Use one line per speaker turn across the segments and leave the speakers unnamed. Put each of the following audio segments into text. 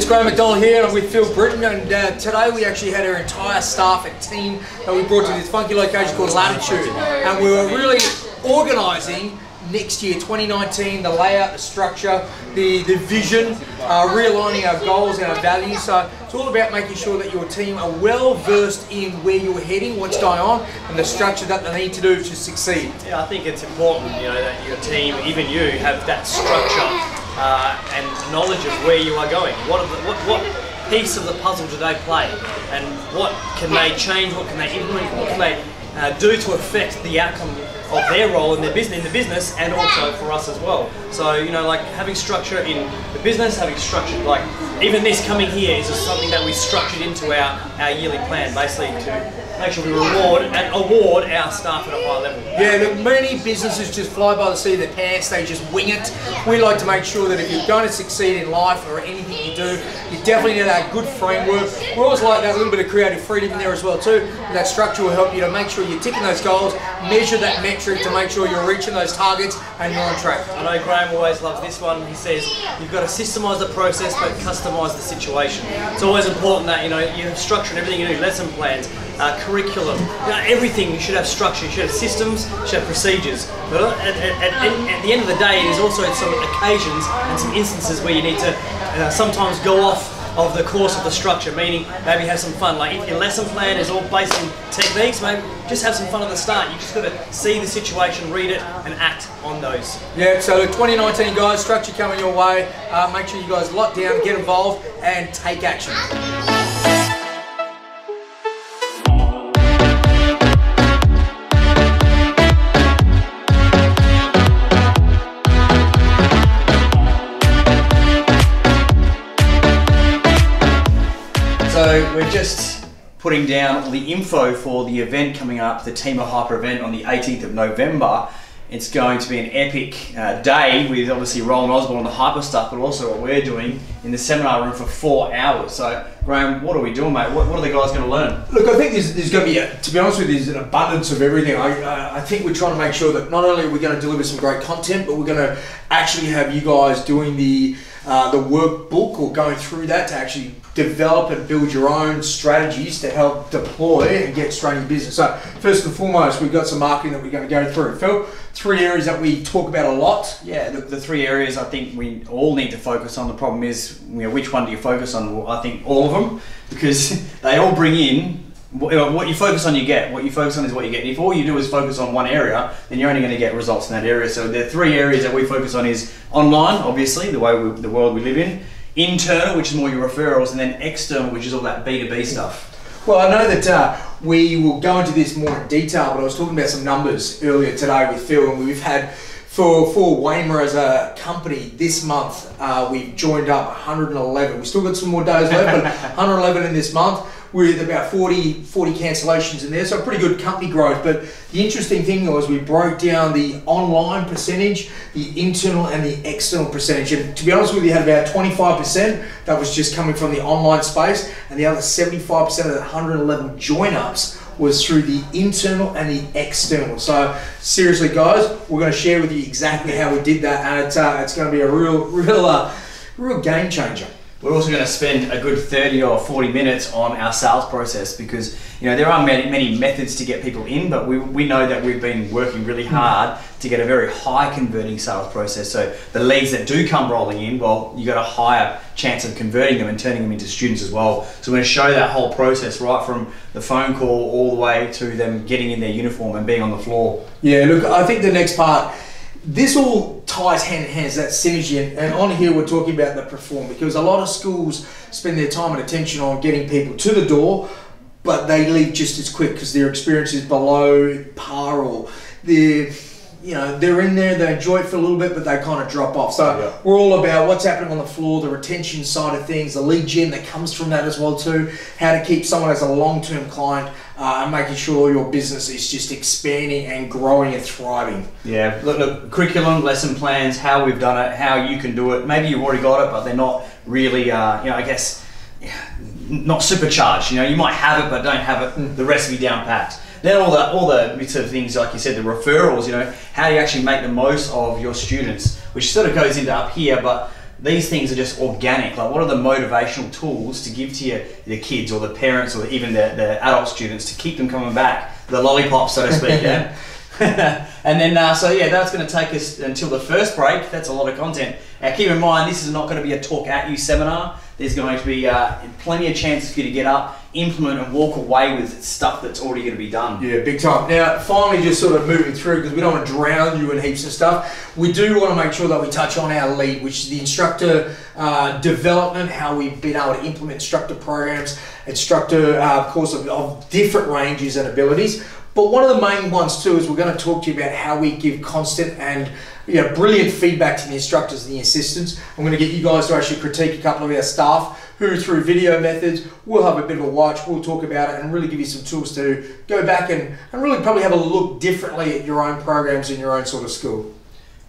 It's Graham McDonald here and with Phil Britton and uh, today we actually had our entire staff and team that we brought to this funky location called Latitude and we were really organising next year, 2019, the layout, the structure, the, the vision, uh, realigning our goals and our values. So it's all about making sure that your team are well versed in where you're heading, what's going on, and the structure that they need to do to succeed.
Yeah, I think it's important, you know, that your team, even you, have that structure uh, and knowledge of where you are going. What, the, what, what piece of the puzzle do they play, and what can they change? What can they implement? What can they uh, do to affect the outcome of their role in their business, in the business, and also for us as well. So you know, like having structure in the business, having structure, like even this coming here is something that we structured into our, our yearly plan, basically to make sure we reward and award our staff at a high level.
Yeah, look, many businesses just fly by the seat of their pants, they just wing it. We like to make sure that if you're going to succeed in life or anything you do, you definitely need that good framework. We always like that little bit of creative freedom in there as well too. And that structure will help you to make sure you're ticking those goals, measure that metric to make sure you're reaching those targets and you're on track.
I know Graham always loves this one. He says you've got to systemize the process but customize the situation. It's always important that you know you have structure in everything you do, lesson plans, uh, curriculum, you know, everything. You should have structure, you should have systems, you should have procedures. But at, at, at, at the end of the day, there's also some occasions and some instances where you need to uh, sometimes go off of the course of the structure, meaning maybe have some fun. Like if your lesson plan is all based in techniques, maybe just have some fun at the start. You just got to see the situation, read it, and act on those.
Yeah, so 2019 guys, structure coming your way. Uh, make sure you guys lock down, get involved, and take action.
So we're just putting down all the info for the event coming up, the Team of Hyper event on the 18th of November. It's going to be an epic uh, day with obviously Roland Osborne and the hyper stuff, but also what we're doing in the seminar room for four hours. So, Graham, what are we doing, mate? What, what are the guys going to learn?
Look, I think there's, there's going to be, a, to be honest with you, there's an abundance of everything. I, I think we're trying to make sure that not only are we going to deliver some great content, but we're going to actually have you guys doing the uh, the workbook or going through that to actually develop and build your own strategies to help deploy and get straight in business. So first and foremost, we've got some marketing that we're going to go through. Phil, three areas that we talk about a lot.
Yeah, the, the three areas I think we all need to focus on. The problem is, you know, which one do you focus on? Well, I think all of them because they all bring in what you focus on, you get. What you focus on is what you get. And if all you do is focus on one area, then you're only going to get results in that area. So the three areas that we focus on is online, obviously, the way we, the world we live in, internal, which is more your referrals, and then external, which is all that B2B stuff.
Well, I know that uh, we will go into this more in detail, but I was talking about some numbers earlier today with Phil, and we've had for for Waymer as a company this month, uh, we've joined up 111. We've still got some more days left, but 111 in this month with about 40, 40 cancellations in there, so pretty good company growth. But the interesting thing was we broke down the online percentage, the internal and the external percentage. And to be honest with you, had about 25% that was just coming from the online space, and the other 75% of the 111 join ups was through the internal and the external. So seriously, guys, we're going to share with you exactly how we did that, and it's, uh, it's going to be a real, real, uh, real game changer.
We're also going to spend a good 30 or 40 minutes on our sales process because you know there are many, many methods to get people in, but we, we know that we've been working really hmm. hard to get a very high converting sales process. So the leads that do come rolling in, well, you got a higher chance of converting them and turning them into students as well. So we're going to show that whole process right from the phone call all the way to them getting in their uniform and being on the floor.
Yeah, look, I think the next part this all ties hand in hand, that synergy. And, and, on here, we're talking about the perform because a lot of schools spend their time and attention on getting people to the door, but they leave just as quick because their experience is below par or they're you know, they're in there, they enjoy it for a little bit, but they kind of drop off. So yeah. we're all about what's happening on the floor, the retention side of things, the lead gen that comes from that as well too. How to keep someone as a long-term client uh, and making sure your business is just expanding and growing and thriving.
Yeah, look, look, curriculum, lesson plans, how we've done it, how you can do it. Maybe you've already got it, but they're not really, uh, you know, I guess, not supercharged. You know, you might have it, but don't have it. Mm. The recipe down packed. Then all the all the sort of things like you said, the referrals. You know, how do you actually make the most of your students, which sort of goes into up here, but these things are just organic. Like, what are the motivational tools to give to your, the kids or the parents or even the, the adult students to keep them coming back? The lollipops, so to speak, yeah? and then, uh, so yeah, that's going to take us until the first break. That's a lot of content. Now, keep in mind, this is not going to be a talk at you seminar. There's going to be uh, plenty of chances for you to get up, implement, and walk away with stuff that's already going to be done.
Yeah, big time. Now, finally, just sort of moving through because we don't want to drown you in heaps of stuff. We do want to make sure that we touch on our lead, which is the instructor uh, development, how we've been able to implement instructor programs, instructor, uh, of course, of, of different ranges and abilities. But one of the main ones too is we're going to talk to you about how we give constant and you know, brilliant feedback to the instructors and the assistants. I'm going to get you guys to actually critique a couple of our staff who through video methods, we'll have a bit of a watch, we'll talk about it and really give you some tools to go back and, and really probably have a look differently at your own programs in your own sort of school.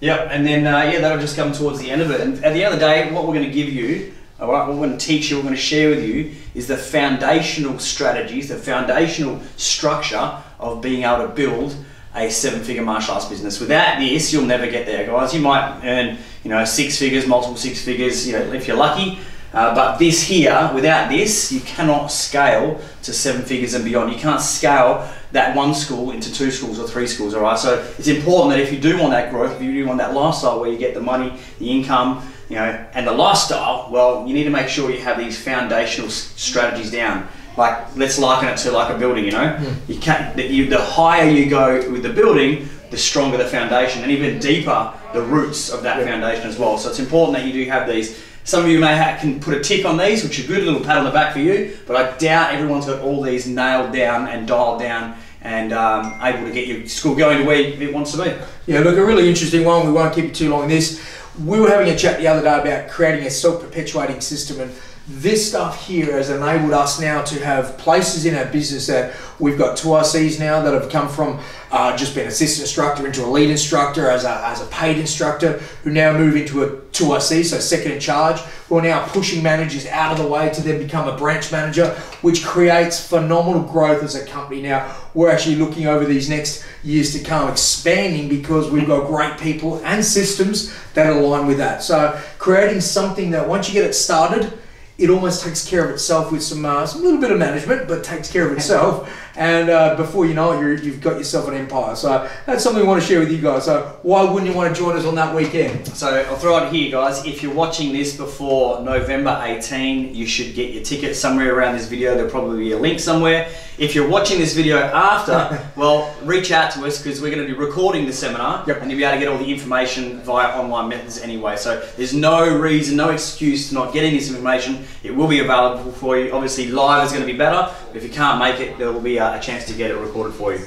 Yep, and then uh, yeah, that'll just come towards the end of it. And at the end of the day, what we're going to give you all right, what we're going to teach you, we're going to share with you is the foundational strategies, the foundational structure of being able to build a seven-figure martial arts business. Without this, you'll never get there, guys. You might earn, you know, six figures, multiple six figures, you know, if you're lucky. Uh, but this here, without this, you cannot scale to seven figures and beyond. You can't scale that one school into two schools or three schools, all right? So it's important that if you do want that growth, if you do want that lifestyle where you get the money, the income, you know, and the lifestyle, well, you need to make sure you have these foundational strategies down. Like, let's liken it to like a building, you know? Mm. You can't, you, the higher you go with the building, the stronger the foundation, and even deeper the roots of that foundation as well. So it's important that you do have these. Some of you may have, can put a tick on these, which are good, a little pat on the back for you, but I doubt everyone's got all these nailed down and dialed down and um, able to get your school going to where it wants to be.
Yeah, look, a really interesting one. We won't keep it too long. This we were having a chat the other day about creating a self-perpetuating system and this stuff here has enabled us now to have places in our business that we've got two ICs now that have come from uh, just being assistant instructor into a lead instructor as a, as a paid instructor who now move into a 2IC, so second in charge. We're now pushing managers out of the way to then become a branch manager, which creates phenomenal growth as a company. Now, we're actually looking over these next years to come expanding because we've got great people and systems that align with that. So, creating something that once you get it started, it almost takes care of itself with some uh, some little bit of management, but takes care of itself. And uh, before you know it, you have got yourself an empire. So that's something we want to share with you guys. So why wouldn't you want to join us on that weekend?
So I'll throw it here, guys. If you're watching this before November 18, you should get your ticket somewhere around this video. There'll probably be a link somewhere. If you're watching this video after, well, reach out to us because we're going to be recording the seminar yep. and you'll be able to get all the information via online methods anyway. So there's no reason, no excuse to not getting this information. It will be available for you. Obviously, live is going to be better. If you can't make it, there will be a chance to get it recorded for you.